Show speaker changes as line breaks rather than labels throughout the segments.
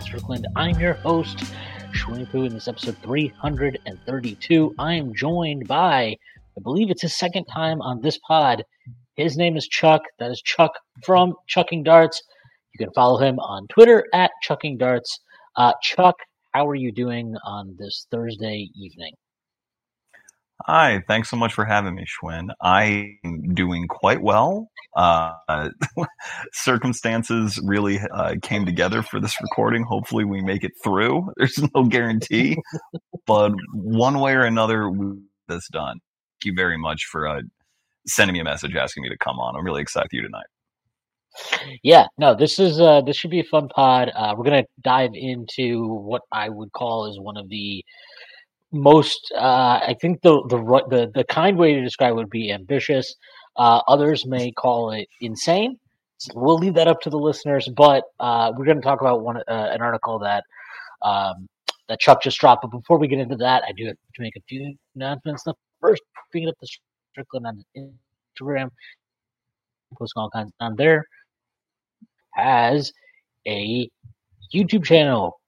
Strickland. I'm your host, Shwinny Poo, in this episode 332. I am joined by, I believe it's his second time on this pod. His name is Chuck. That is Chuck from Chucking Darts. You can follow him on Twitter at Chucking Darts. Uh, Chuck, how are you doing on this Thursday evening?
Hi, thanks so much for having me, Shwin. I'm doing quite well. Uh, circumstances really uh, came together for this recording. Hopefully, we make it through. There's no guarantee, but one way or another, we this done. Thank you very much for uh, sending me a message asking me to come on. I'm really excited for you tonight.
Yeah, no, this is uh, this should be a fun pod. Uh, we're gonna dive into what I would call is one of the most uh, I think the, the the the kind way to describe would be ambitious. Uh, others may call it insane. So we'll leave that up to the listeners, but uh, we're going to talk about one uh, an article that um, that Chuck just dropped. But before we get into that, I do have to make a few announcements. The first, picking up the Strickland on Instagram, posting all kinds on there, has a YouTube channel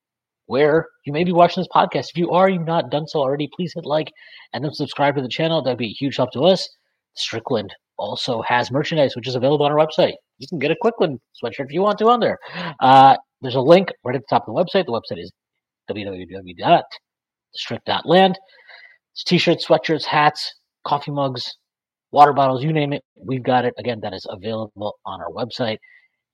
where you may be watching this podcast. If you are, you've not done so already, please hit like and then subscribe to the channel. That'd be a huge help to us. Strickland also has merchandise, which is available on our website. You can get a Quickland sweatshirt if you want to on there. Uh, there's a link right at the top of the website. The website is www.strict.land. It's t-shirts, sweatshirts, hats, coffee mugs, water bottles, you name it. We've got it. Again, that is available on our website.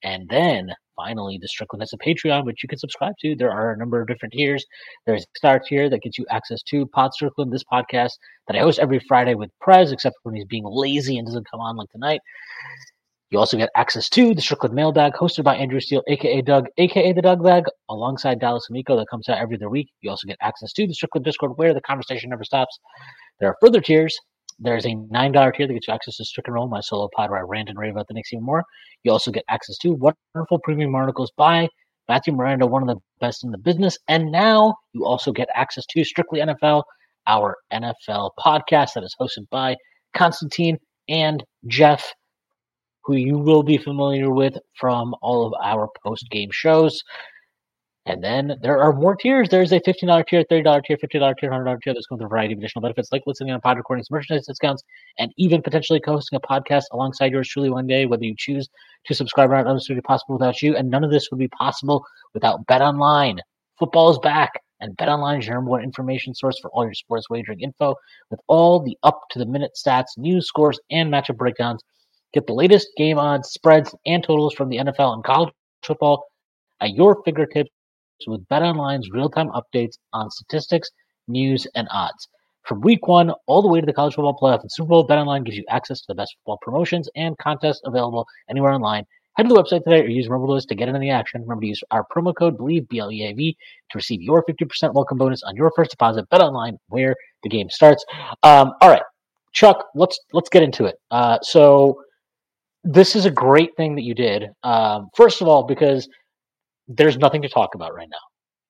And then finally, the Strickland has a Patreon, which you can subscribe to. There are a number of different tiers. There's a star tier that gets you access to Pod Strickland, this podcast that I host every Friday with Prez, except when he's being lazy and doesn't come on like tonight. You also get access to the Strickland Mailbag, hosted by Andrew Steele, aka Doug, aka the Doug Bag, alongside Dallas Amico, that comes out every other week. You also get access to the Strickland Discord, where the conversation never stops. There are further tiers there's a $9 tier that gets you access to Stricken Roll, my solo pod where I rant and rave about the Knicks even more. You also get access to wonderful premium articles by Matthew Miranda, one of the best in the business. And now you also get access to Strictly NFL, our NFL podcast that is hosted by Constantine and Jeff, who you will be familiar with from all of our post game shows. And then there are more tiers. There's a $15 tier, $30 tier, $50 tier, $100 tier that's going with a variety of additional benefits like listening on pod recordings, merchandise discounts, and even potentially co hosting a podcast alongside yours truly one day, whether you choose to subscribe or not. None this would be possible without you. And none of this would be possible without Bet Online. Football is back, and Bet Online is your number one information source for all your sports wagering info with all the up to the minute stats, news, scores, and matchup breakdowns. Get the latest game odds, spreads, and totals from the NFL and college football at your fingertips with BetOnline's real-time updates on statistics, news, and odds. From week one all the way to the college football playoff and Super Bowl, BetOnline gives you access to the best football promotions and contests available anywhere online. Head to the website today or use RoboList to get in the action. Remember to use our promo code BLEAV, B-L-E-A-V, to receive your 50% welcome bonus on your first deposit. BetOnline, where the game starts. Um, all right, Chuck, let's let's get into it. Uh, so this is a great thing that you did. Um, first of all, because there's nothing to talk about right now.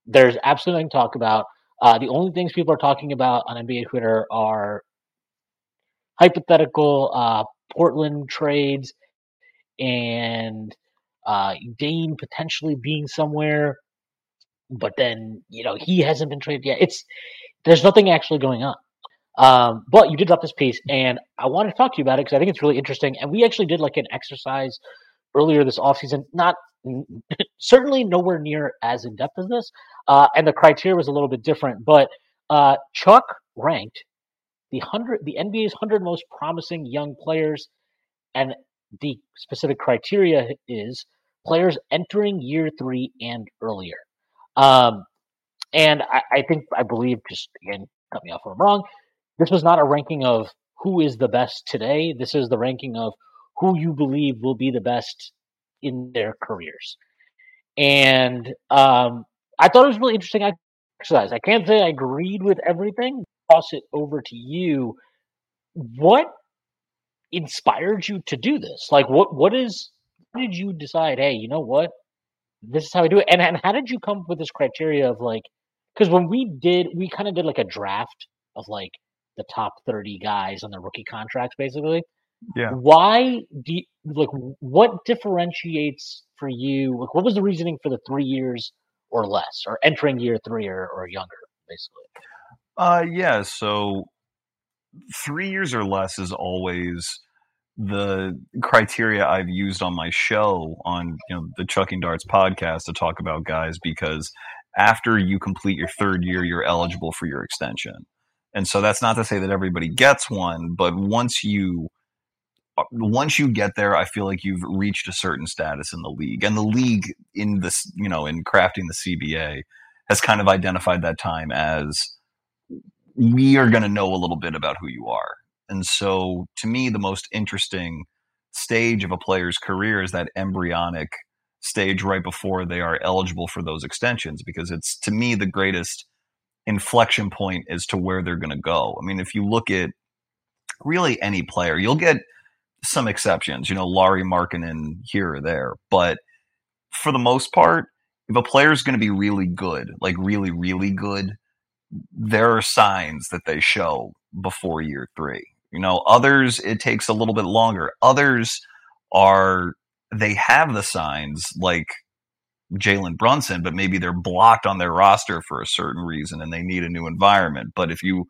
There's absolutely nothing to talk about. Uh, the only things people are talking about on NBA Twitter are hypothetical uh, Portland trades and uh, Dame potentially being somewhere, but then you know he hasn't been traded yet. It's there's nothing actually going on. Um, but you did drop this piece, and I wanted to talk to you about it because I think it's really interesting. And we actually did like an exercise earlier this offseason, not certainly nowhere near as in depth as this. Uh, and the criteria was a little bit different. But uh, Chuck ranked the hundred, the NBA's hundred most promising young players, and the specific criteria is players entering year three and earlier. Um, and I, I think I believe, just again, cut me off if I'm wrong. This was not a ranking of who is the best today. This is the ranking of who you believe will be the best in their careers. And um, I thought it was really interesting. Exercise. I can't say I agreed with everything. Toss it over to you. What inspired you to do this? Like, what what is? Did you decide? Hey, you know what? This is how I do it. And and how did you come up with this criteria of like? Because when we did, we kind of did like a draft of like the top thirty guys on the rookie contracts, basically.
Yeah.
Why do you, like what differentiates for you? Like, what was the reasoning for the three years or less, or entering year three or, or younger, basically?
Uh, yeah. So three years or less is always the criteria I've used on my show on you know the Chucking Darts podcast to talk about guys because after you complete your third year, you're eligible for your extension. And so that's not to say that everybody gets one, but once you once you get there, I feel like you've reached a certain status in the league. And the league in this, you know, in crafting the CBA has kind of identified that time as we are going to know a little bit about who you are. And so to me, the most interesting stage of a player's career is that embryonic stage right before they are eligible for those extensions because it's to me the greatest inflection point as to where they're going to go. I mean, if you look at really any player, you'll get some exceptions, you know, Lauri Markkanen here or there, but for the most part, if a player is going to be really good, like really, really good, there are signs that they show before year three. You know, others, it takes a little bit longer. Others are, they have the signs like Jalen Brunson, but maybe they're blocked on their roster for a certain reason and they need a new environment. But if you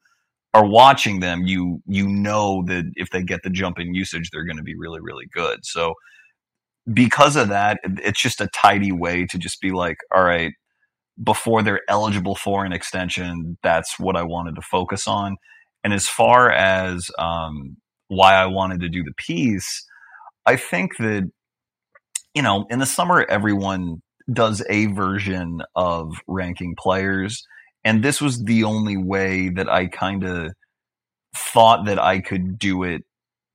are watching them, you you know that if they get the jump in usage, they're going to be really really good. So because of that, it's just a tidy way to just be like, all right, before they're eligible for an extension, that's what I wanted to focus on. And as far as um, why I wanted to do the piece, I think that you know in the summer everyone does a version of ranking players and this was the only way that I kind of thought that I could do it.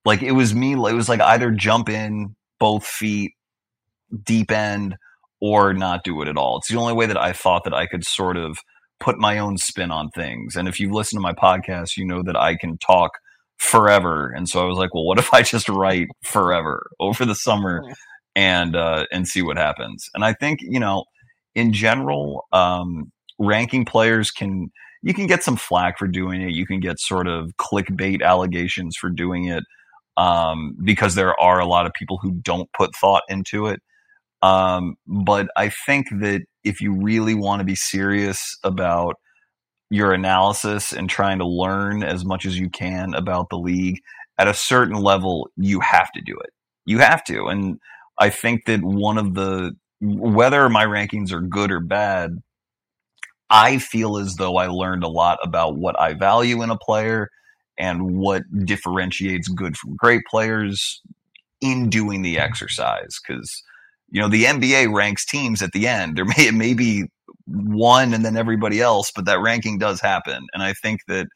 Like it was me, it was like either jump in both feet, deep end, or not do it at all. It's the only way that I thought that I could sort of put my own spin on things. And if you've listened to my podcast, you know that I can talk forever. And so I was like, well, what if I just write forever over the summer and uh, and see what happens? And I think you know, in general, um, ranking players can you can get some flack for doing it. You can get sort of clickbait allegations for doing it um, because there are a lot of people who don't put thought into it. Um, but I think that if you really want to be serious about your analysis and trying to learn as much as you can about the league at a certain level, you have to do it. You have to. And I think that one of the, whether my rankings are good or bad, I feel as though I learned a lot about what I value in a player and what differentiates good from great players in doing the exercise. Because, you know, the NBA ranks teams at the end. There may, it may be one and then everybody else, but that ranking does happen. And I think that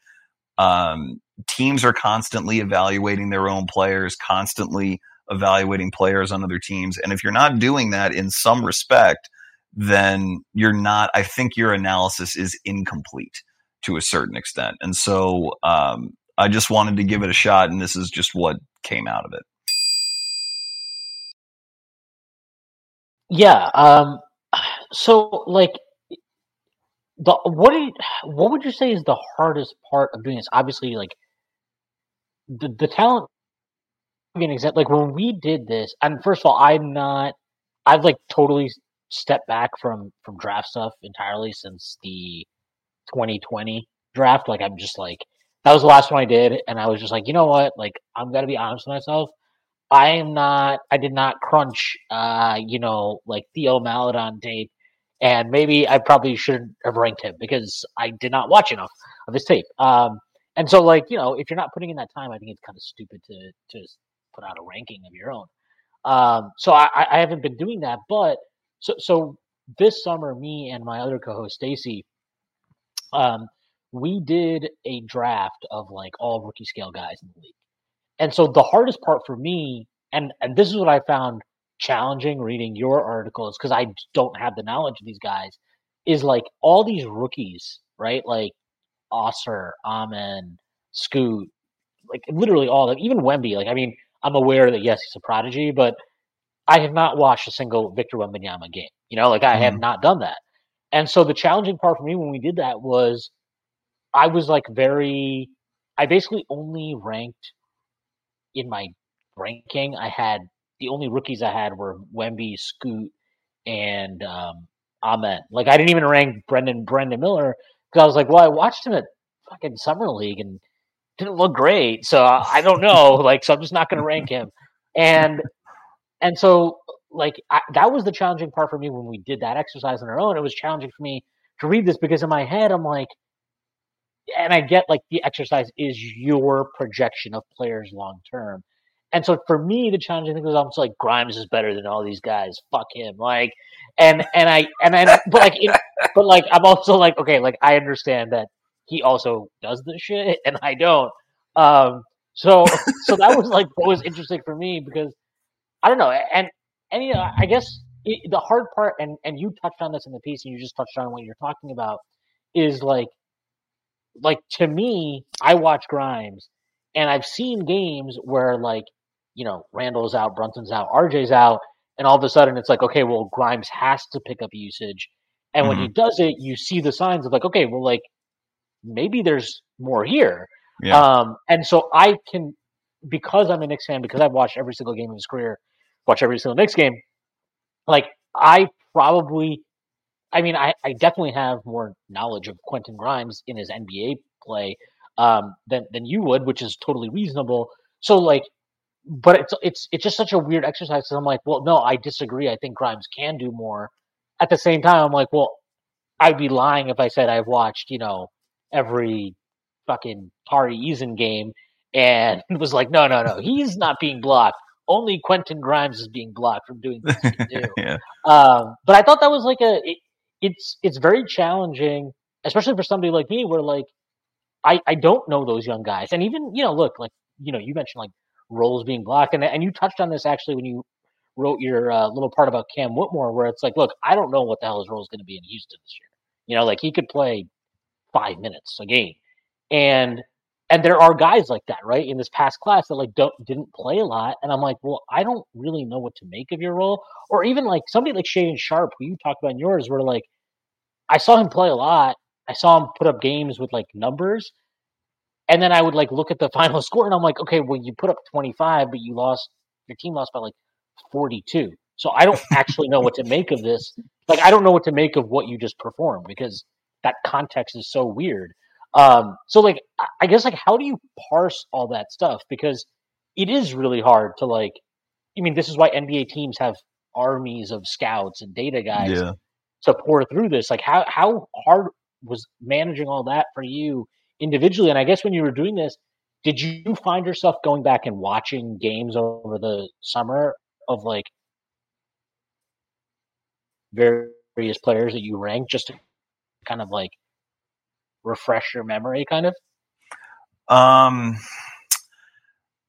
um, teams are constantly evaluating their own players, constantly evaluating players on other teams. And if you're not doing that in some respect, then you're not, I think your analysis is incomplete to a certain extent. And so um, I just wanted to give it a shot, and this is just what came out of it.
Yeah. Um, so, like, the what what would you say is the hardest part of doing this? Obviously, like the the talent. An example. Like when we did this, and first of all, I'm not. I've like totally stepped back from from draft stuff entirely since the 2020 draft. Like I'm just like that was the last one I did, and I was just like, you know what? Like I'm gonna be honest with myself. I am not. I did not crunch, uh, you know, like Theo Maledon tape, and maybe I probably shouldn't have ranked him because I did not watch enough of his tape. Um, and so, like, you know, if you're not putting in that time, I think it's kind of stupid to to put out a ranking of your own. Um, so I, I haven't been doing that, but so so this summer, me and my other co-host Stacy, um, we did a draft of like all rookie scale guys in the league. And so the hardest part for me, and and this is what I found challenging reading your articles because I don't have the knowledge of these guys, is like all these rookies, right? Like Ausar, Amen, Scoot, like literally all of them, even Wemby. Like, I mean, I'm aware that yes, he's a prodigy, but I have not watched a single Victor Wembanyama game. You know, like I mm-hmm. have not done that. And so the challenging part for me when we did that was I was like very I basically only ranked in my ranking. I had the only rookies I had were Wemby, Scoot, and um, Amen. Like I didn't even rank Brandon Brandon Miller because I was like, well, I watched him at fucking summer league and didn't look great, so I don't know. like, so I'm just not going to rank him. And and so like I, that was the challenging part for me when we did that exercise on our own. It was challenging for me to read this because in my head I'm like, and I get like the exercise is your projection of players long term. And so for me, the challenging thing was almost like Grimes is better than all these guys. Fuck him. Like, and and I and then but like it, but like I'm also like okay, like I understand that he also does this shit and I don't. Um, so so that was like what was interesting for me because I don't know, and and you know, I guess it, the hard part, and and you touched on this in the piece, and you just touched on what you're talking about, is like, like to me, I watch Grimes, and I've seen games where like, you know, Randle's out, Brunson's out, RJ's out, and all of a sudden it's like, okay, well, Grimes has to pick up usage, and mm-hmm. when he mm-hmm. does it, you see the signs of like, okay, well, like maybe there's more here. Yeah. Um, and so I can, because I'm a Knicks fan, because I've watched every single game of his career, watch every single Knicks game. Like I probably, I mean, I, I definitely have more knowledge of Quentin Grimes in his NBA play um, than than you would, which is totally reasonable. So like, but it's it's it's just such a weird exercise. Because I'm like, well, no, I disagree. I think Grimes can do more. At the same time, I'm like, well, I'd be lying if I said I've watched, you know, every fucking Tari Eason game and was like, no, no, no, he's not being blocked only Quentin Grimes is being blocked from doing things he do. yeah. um, but I thought that was like a it, it's it's very challenging, especially for somebody like me, where like I I don't know those young guys, and even you know look like you know you mentioned like roles being blocked, and and you touched on this actually when you wrote your uh, little part about Cam Whitmore, where it's like, look, I don't know what the hell his role is going to be in Houston this year. You know, like he could play five minutes a game, and and there are guys like that, right? In this past class that like don't didn't play a lot, and I'm like, well, I don't really know what to make of your role, or even like somebody like Shaedon Sharpe, who you talked about in yours, where like I saw him play a lot, I saw him put up games with like numbers, and then I would like look at the final score, and I'm like, okay, well, you put up 25, but you lost, your team lost by like 42, so I don't actually know what to make of this. Like, I don't know what to make of what you just performed because that context is so weird. Um, so like, I guess like, how do you parse all that stuff? Because it is really hard to like. I mean, this is why NBA teams have armies of scouts and data guys yeah. to pour through this. Like, how how hard was managing all that for you individually? And I guess when you were doing this, did you find yourself going back and watching games over the summer of like various players that you ranked just to kind of like refresh your memory, kind of?
Um.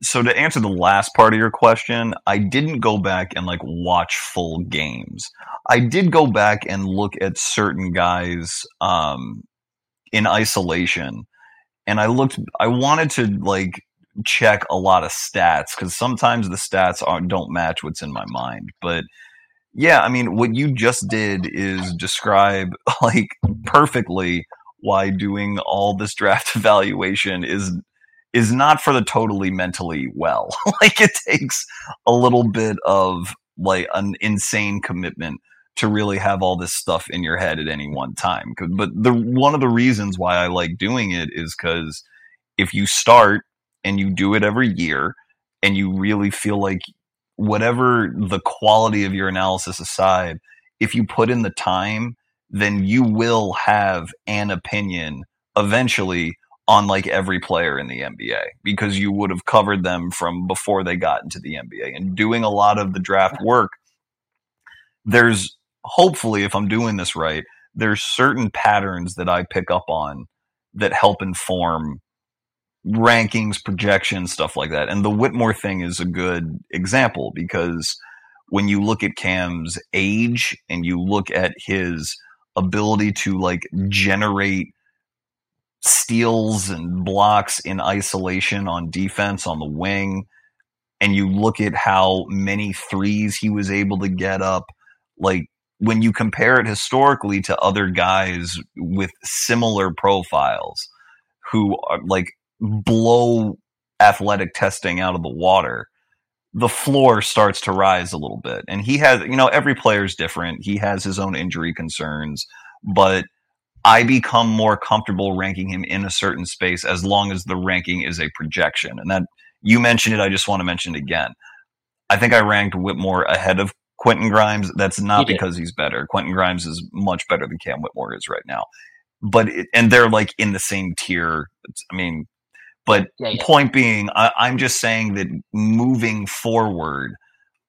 So to answer the last part of your question, I didn't go back and like watch full games. I did go back and look at certain guys um, in isolation, and I looked. I wanted to like check a lot of stats because sometimes the stats aren't don't match what's in my mind. But yeah, I mean, what you just did is describe like perfectly why doing all this draft evaluation is is not for the totally mentally well. like it takes a little bit of like an insane commitment to really have all this stuff in your head at any one time. But the one of the reasons why I like doing it is cuz if you start and you do it every year and you really feel like whatever the quality of your analysis aside, if you put in the time then you will have an opinion eventually on like every player in the NBA because you would have covered them from before they got into the NBA and doing a lot of the draft work. There's hopefully, if I'm doing this right, there's certain patterns that I pick up on that help inform rankings, projections, stuff like that. And the Whitmore thing is a good example because when you look at Cam's age and you look at his ability to like generate steals and blocks in isolation on defense on the wing and you look at how many threes he was able to get up like when you compare it historically to other guys with similar profiles who are like blow athletic testing out of the water the floor starts to rise a little bit and he has you know every player is different he has his own injury concerns but I become more comfortable ranking him in a certain space as long as the ranking is a projection. And that you mentioned it, I just want to mention it again. I think I ranked Whitmore ahead of Quentin Grimes. That's not he because he's better. Quentin Grimes is much better than Cam Whitmore is right now. But it, and they're like in the same tier. It's, I mean, but yeah, yeah. point being, I, I'm just saying that moving forward,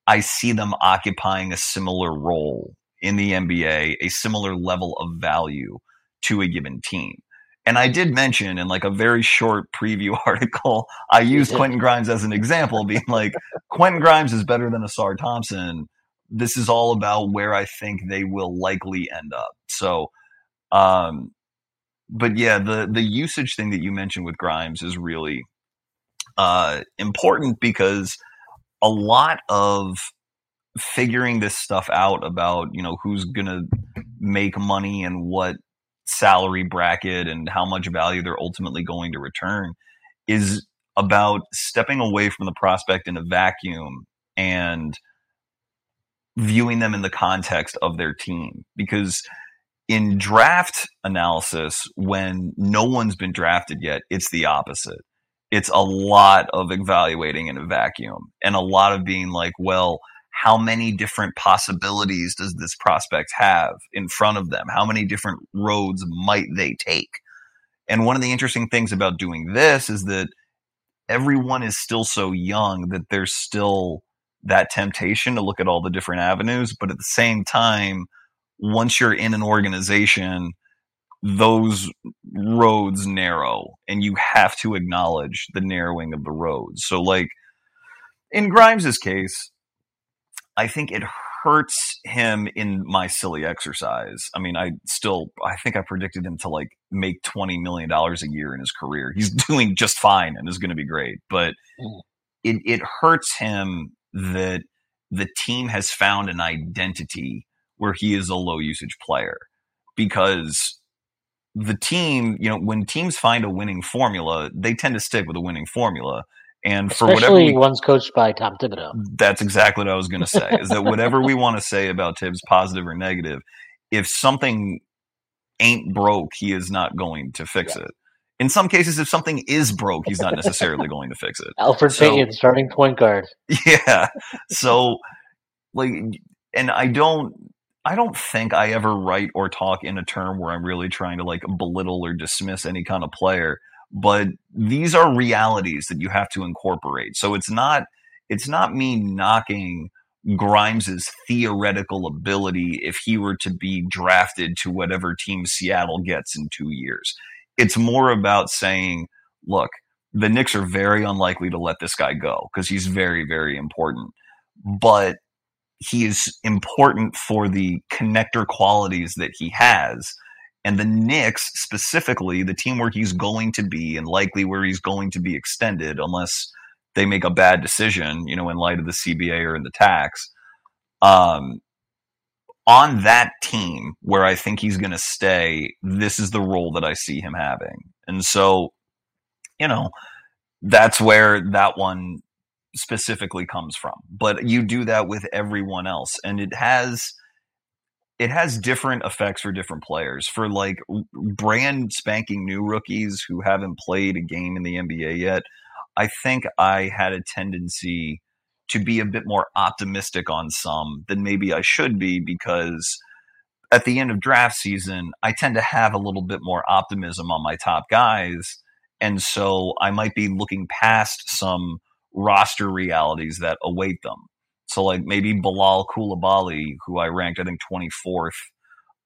I see them occupying a similar role in the NBA, a similar level of value to a given team. And I did mention in like a very short preview article, I used Quentin Grimes as an example, being like, Quentin Grimes is better than Ausar Thompson. This is all about where I think they will likely end up. So, um, but yeah, the the usage thing that you mentioned with Grimes is really uh, important because a lot of figuring this stuff out about you know who's gonna make money and what salary bracket and how much value they're ultimately going to return is about stepping away from the prospect in a vacuum and viewing them in the context of their team. Because in draft analysis when no one's been drafted yet it's the opposite it's a lot of evaluating in a vacuum and a lot of being like well how many different possibilities does this prospect have in front of them? How many different roads might they take? And one of the interesting things about doing this is that everyone is still so young that there's still that temptation to look at all the different avenues. But at the same time, once you're in an organization, those roads narrow and you have to acknowledge the narrowing of the roads. So, like in Grimes's case, I think it hurts him in my silly exercise. I mean, I still, I think I predicted him to like make $20 million a year in his career. He's doing just fine and is going to be great. But mm. it, it hurts him that the team has found an identity where he is a low usage player because the team, you know, when teams find a winning formula, they tend to stick with a winning formula. And for
Especially
whatever we,
one's coached by Tom Thibodeau.
That's exactly what I was going to say. is that whatever we want to say about Tibbs, positive or negative, if something ain't broke, he is not going to fix yeah. it. In some cases, if something is broke, he's not necessarily going to fix it.
Alfred so, Payton, starting point guard.
Yeah. So, like, and I don't, I don't think I ever write or talk in a term where I'm really trying to like belittle or dismiss any kind of player but these are realities that you have to incorporate. So it's not it's not me knocking Grimes's theoretical ability if he were to be drafted to whatever team Seattle gets in 2 years. It's more about saying, look, the Knicks are very unlikely to let this guy go because he's very very important. But he is important for the connector qualities that he has and the Knicks, specifically, the team where he's going to be and likely where he's going to be extended, unless they make a bad decision, you know, in light of the CBA or in the tax. Um, on that team where I think he's going to stay, this is the role that I see him having. And so, you know, that's where that one specifically comes from. But you do that with everyone else. And it has it has different effects for different players. For like brand spanking new rookies who haven't played a game in the NBA yet, I think I had a tendency to be a bit more optimistic on some than maybe I should be because at the end of draft season, I tend to have a little bit more optimism on my top guys. And so I might be looking past some roster realities that await them. So like maybe Bilal Coulibaly, who I ranked I think 24th,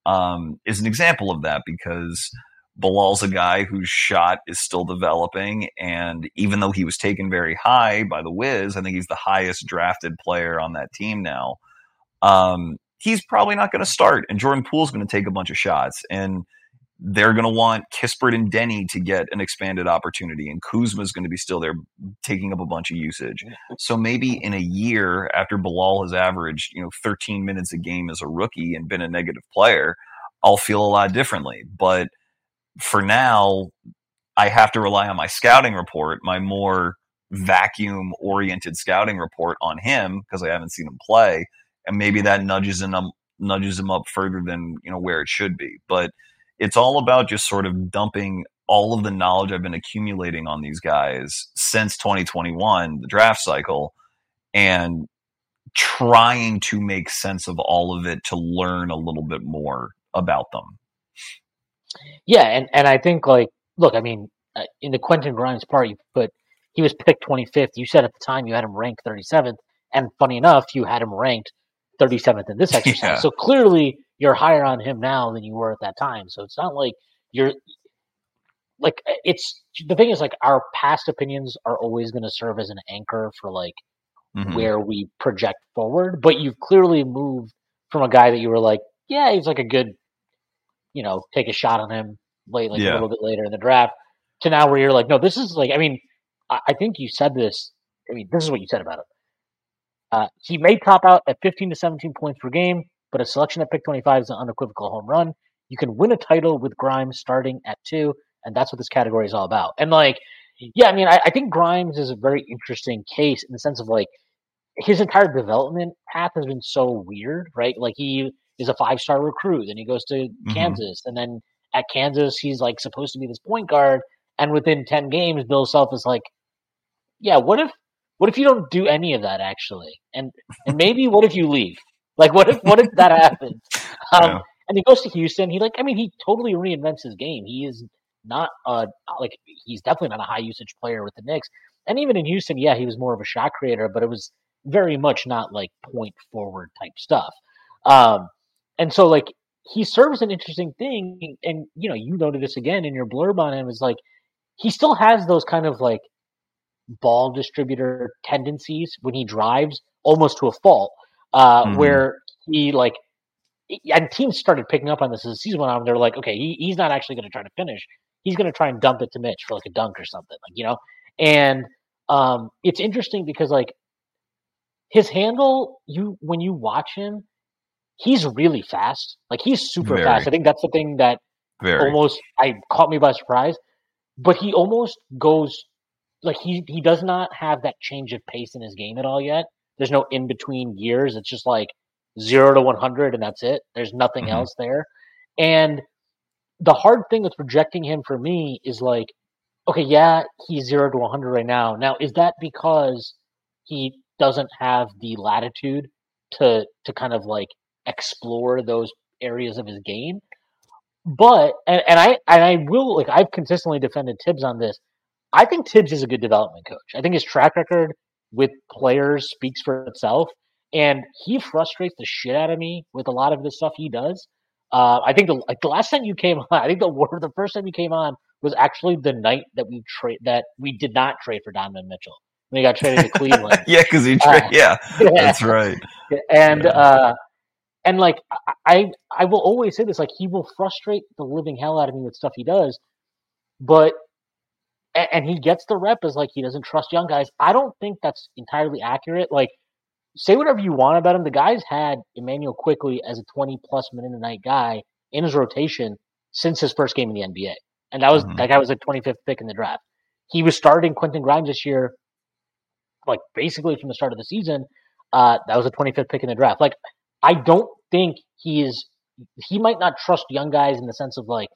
um, is an example of that because Bilal's a guy whose shot is still developing, and even though he was taken very high by the Wiz, I think he's the highest drafted player on that team now. Um, he's probably not going to start, and Jordan Poole's going to take a bunch of shots, and they're going to want Kispert and Deni to get an expanded opportunity, and Kuzma's going to be still there taking up a bunch of usage. So maybe in a year after Bilal has averaged, you know, 13 minutes a game as a rookie and been a negative player, I'll feel a lot differently. But for now, I have to rely on my scouting report, my more vacuum oriented scouting report on him because I haven't seen him play, and maybe that nudges him nudges him up further than you know where it should be. But it's all about just sort of dumping all of the knowledge I've been accumulating on these guys since 2021, the draft cycle, and trying to make sense of all of it to learn a little bit more about them.
Yeah, and and I think like look, I mean, uh, in the Quentin Grimes part, you put he was picked 25th. You said at the time you had him ranked 37th, and funny enough, you had him ranked 37th in this exercise. Yeah. So clearly, you're higher on him now than you were at that time. So it's not like you're like it's the thing is like our past opinions are always going to serve as an anchor for like mm-hmm. where we project forward. But you've clearly moved from a guy that you were like, yeah, he's like a good, you know, take a shot on him late, like yeah. a little bit later in the draft, to now where you're like, no, this is like, I mean, I, I think you said this. I mean, this is what you said about him. Uh, he may top out at 15 to 17 points per game, but a selection at pick 25 is an unequivocal home run. You can win a title with Grimes starting at two, and that's what this category is all about. And like, yeah, I mean, I, I think Grimes is a very interesting case in the sense of like his entire development path has been so weird, right? Like he is a five star recruit, then he goes to mm-hmm. Kansas, and then at Kansas he's like supposed to be this point guard, and within ten games, Bill Self is like, yeah, what if what if you don't do any of that actually, and and maybe what if you leave? Like what if what if that happens? Um, yeah. And he goes to Houston. He like I mean he totally reinvents his game. He is not a like he's definitely not a high usage player with the Knicks. And even in Houston, yeah, he was more of a shot creator, but it was very much not like point forward type stuff. Um, and so like he serves an interesting thing, and you know you noted this again in your blurb on him is like he still has those kind of like ball distributor tendencies when he drives almost to a fault, uh, mm-hmm. where he like and teams started picking up on this as the season went on. They're like, okay, he, he's not actually going to try to finish. He's going to try and dump it to Mitch for like a dunk or something, like you know. And um, it's interesting because like his handle, you when you watch him, he's really fast. Like he's super Very. fast. I think that's the thing that Very. almost I caught me by surprise. But he almost goes like he he does not have that change of pace in his game at all yet. There's no in between years. It's just like zero to one hundred and that's it. There's nothing mm-hmm. else there. And the hard thing with projecting him for me is like, okay, yeah, he's zero to one hundred right now. Now, is that because he doesn't have the latitude to to kind of like explore those areas of his game. But and, and I and I will like I've consistently defended Tibbs on this. I think Tibbs is a good development coach. I think his track record with players speaks for itself, and he frustrates the shit out of me with a lot of the stuff he does. Uh, I think the like the last time you came on, I think the the first time you came on was actually the night that we trade that we did not trade for Donovan Mitchell when he got traded to Cleveland.
yeah, because he tra- uh, yeah, yeah, that's right.
And yeah. uh, and like I I will always say this, like he will frustrate the living hell out of me with stuff he does, but and he gets the rep as like he doesn't trust young guys. I don't think that's entirely accurate. Like say whatever you want about him. The guy's had Immanuel Quickley as a 20 plus minute a night guy in his rotation since his first game in the NBA. And that was mm-hmm. that guy was a 25th pick in the draft. He was starting Quentin Grimes this year like basically from the start of the season. Uh, that was a 25th pick in the draft. Like, I don't think he is. He might not trust young guys in the sense of like,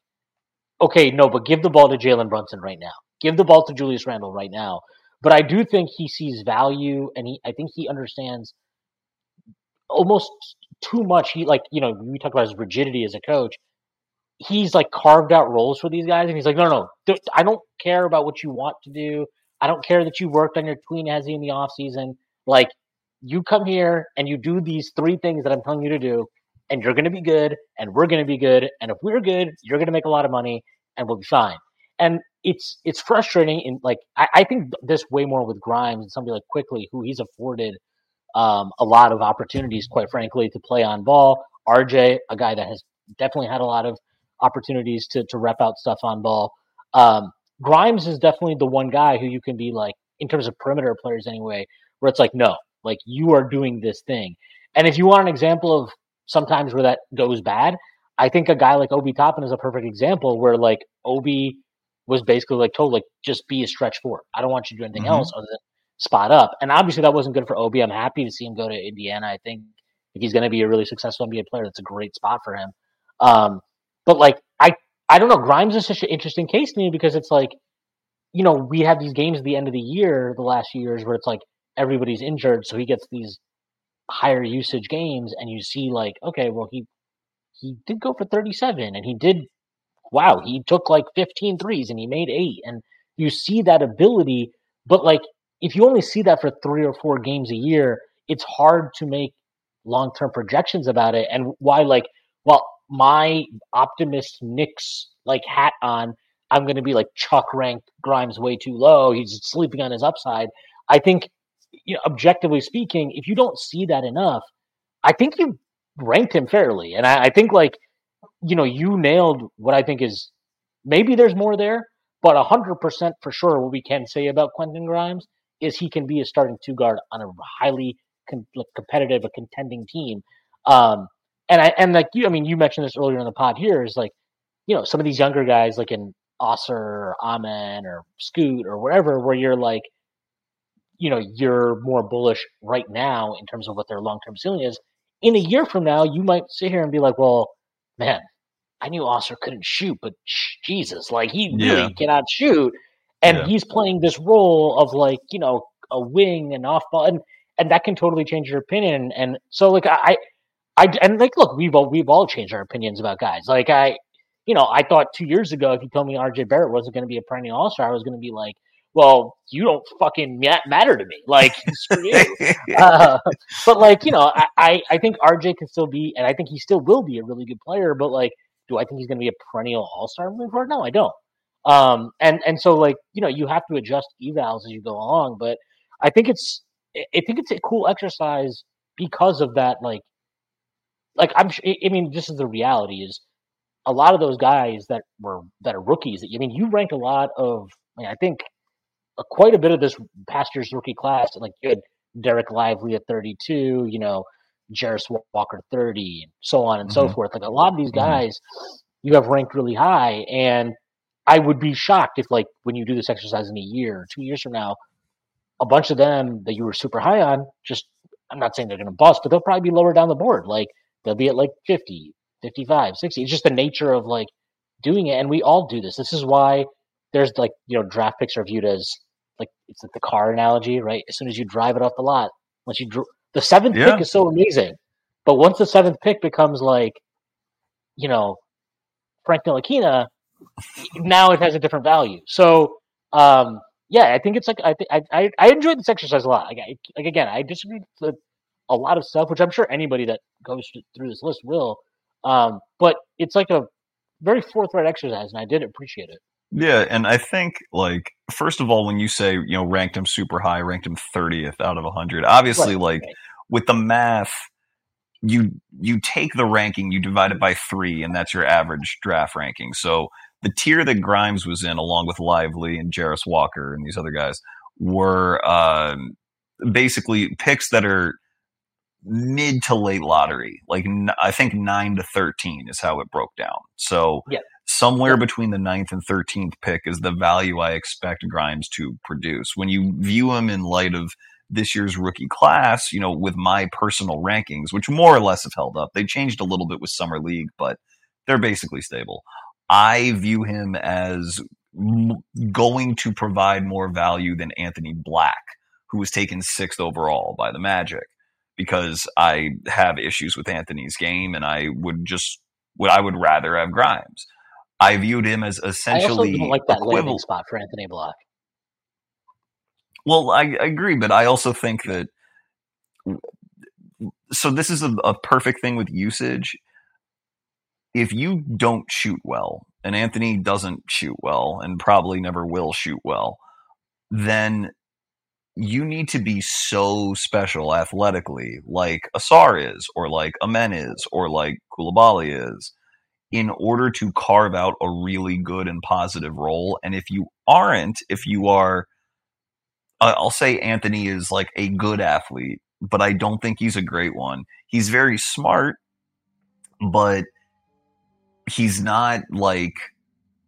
okay, no, but give the ball to Jalen Brunson right now. Give the ball to Julius Randle right now. But I do think he sees value, and he. I think he understands almost too much. He like you know we talk about his rigidity as a coach. He's like carved out roles for these guys, and he's like, no, no, no, I don't care about what you want to do. I don't care that you worked on your tween hezzy in the off season. Like you come here and you do these three things that I'm telling you to do, and you're going to be good, and we're going to be good, and if we're good, you're going to make a lot of money, and we'll be fine. And it's it's frustrating. In like I, I think this way more with Grimes and somebody like Quickley who he's afforded um, a lot of opportunities, quite frankly, to play on ball. RJ, a guy that has definitely had a lot of opportunities to to rep out stuff on ball. Um, Grimes is definitely the one guy who you can be like, in terms of perimeter players anyway, where it's like, no, like you are doing this thing. And if you want an example of sometimes where that goes bad, I think a guy like Obi Toppin is a perfect example where like Obi was basically like told like just be a stretch four. I don't want you to do anything mm-hmm. else other than spot up. And obviously that wasn't good for Obi. I'm happy to see him go to Indiana. I think if he's going to be a really successful NBA player, that's a great spot for him. Um, but like I I don't know, Grimes is such an interesting case to me because it's like, you know, we have these games at the end of the year, the last few years, where it's like everybody's injured, so he gets these higher usage games, and you see like, okay, well he he did go for 37, and he did, wow, he took like 15 threes and he made eight, and you see that ability, but like if you only see that for three or four games a year, it's hard to make long term projections about it. And why, like, well, my optimist Knicks like hat on, I'm going to be like Chuck ranked Grimes way too low. He's sleeping on his upside. I think, you know, objectively speaking, if you don't see that enough, I think you ranked him fairly. And I, I think like, you know, you nailed what I think is maybe there's more there, but 100% for sure what we can say about Quentin Grimes is he can be a starting two guard on a highly com- competitive, a contending team. Um, and I and like you, I mean, you mentioned this earlier in the pod. Here is like, you know, some of these younger guys like in Ausar or Amen or Scoot or whatever, where you're like, you know, you're more bullish right now in terms of what their long term ceiling is. In a year from now, you might sit here and be like, well, man, I knew Ausar couldn't shoot, but Jesus, like he really yeah. cannot shoot. And yeah. he's playing this role of like you know a wing and off ball and and that can totally change your opinion. And so like i i and like look we've all we've all changed our opinions about guys. Like i you know i thought two years ago if you told me rj barrett wasn't going to be a perennial all-star i was going to be like well you don't fucking matter to me. Like screw you. Uh, but like you know I, I think rj can still be and i think he still will be a really good player but like do i think he's going to be a perennial all-star moving forward no i don't um, and and so like you know you have to adjust evals as you go along. But I think it's I think it's a cool exercise because of that. Like like I'm I mean this is the reality is a lot of those guys that were that are rookies. I mean you ranked a lot of I, mean, I think a, quite a bit of this past year's rookie class. Like you had Dereck Lively at 32. You know. Jarace Walker 30 and so on and mm-hmm. so forth. Like a lot of these mm-hmm. guys mm-hmm. you have ranked really high and I would be shocked if, like, when you do this exercise in a year, two years from now, a bunch of them that you were super high on, just, I'm not saying they're going to bust, but they'll probably be lower down the board. Like, they'll be at like 50, 55, 60. It's just the nature of like doing it. And we all do this. This is why there's like, you know, draft picks are viewed as like, it's like the car analogy, right? As soon as you drive it off the lot, once you, dr- the seventh yeah. pick is so amazing. But once the seventh pick becomes like, you know, Frank Ntilikina, now it has a different value. So, um, yeah, I think it's like I think I, I enjoyed this exercise a lot. Like, I, like again, I disagree with a lot of stuff, which I'm sure anybody that goes through this list will. Um, but it's like a very forthright exercise, and I did appreciate it.
Yeah, and I think like first of all, when you say you know ranked him super high, ranked him thirtieth out of hundred, obviously right, like right. with the math, you you take the ranking, you divide it by three, and that's your average draft ranking. So the tier that Grimes was in, along with Lively and Jarace Walker and these other guys, were um, basically picks that are mid to late lottery. Like I think nine to thirteen is how it broke down. So yeah. Somewhere between the ninth and thirteenth pick is the value I expect Grimes to produce. When you view him in light of this year's rookie class, you know, with my personal rankings, which more or less have held up. They changed a little bit with summer league, but they're basically stable. I view him as going to provide more value than Anthony Black, who was taken sixth overall by the Magic, because I have issues with Anthony's game, and I would just what I would rather have Grimes. I viewed him as essentially
I also like that landing spot for Anthony Black.
Well, I, I, agree, but I also think that so this is a, a perfect thing with usage if you don't shoot well, and Anthony doesn't shoot well and probably never will shoot well, then you need to be so special athletically, like Ausar is, or like Amen is, or like Coulibaly is, in order to carve out a really good and positive role. And if you aren't, if you are, uh, I'll say Anthony is like a good athlete, but I don't think he's a great one. He's very smart, but he's not like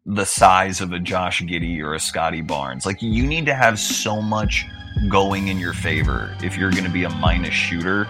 the size of a Josh Giddey or a Scottie Barnes. Like you need to have so much going in your favor if you're going to be a minus shooter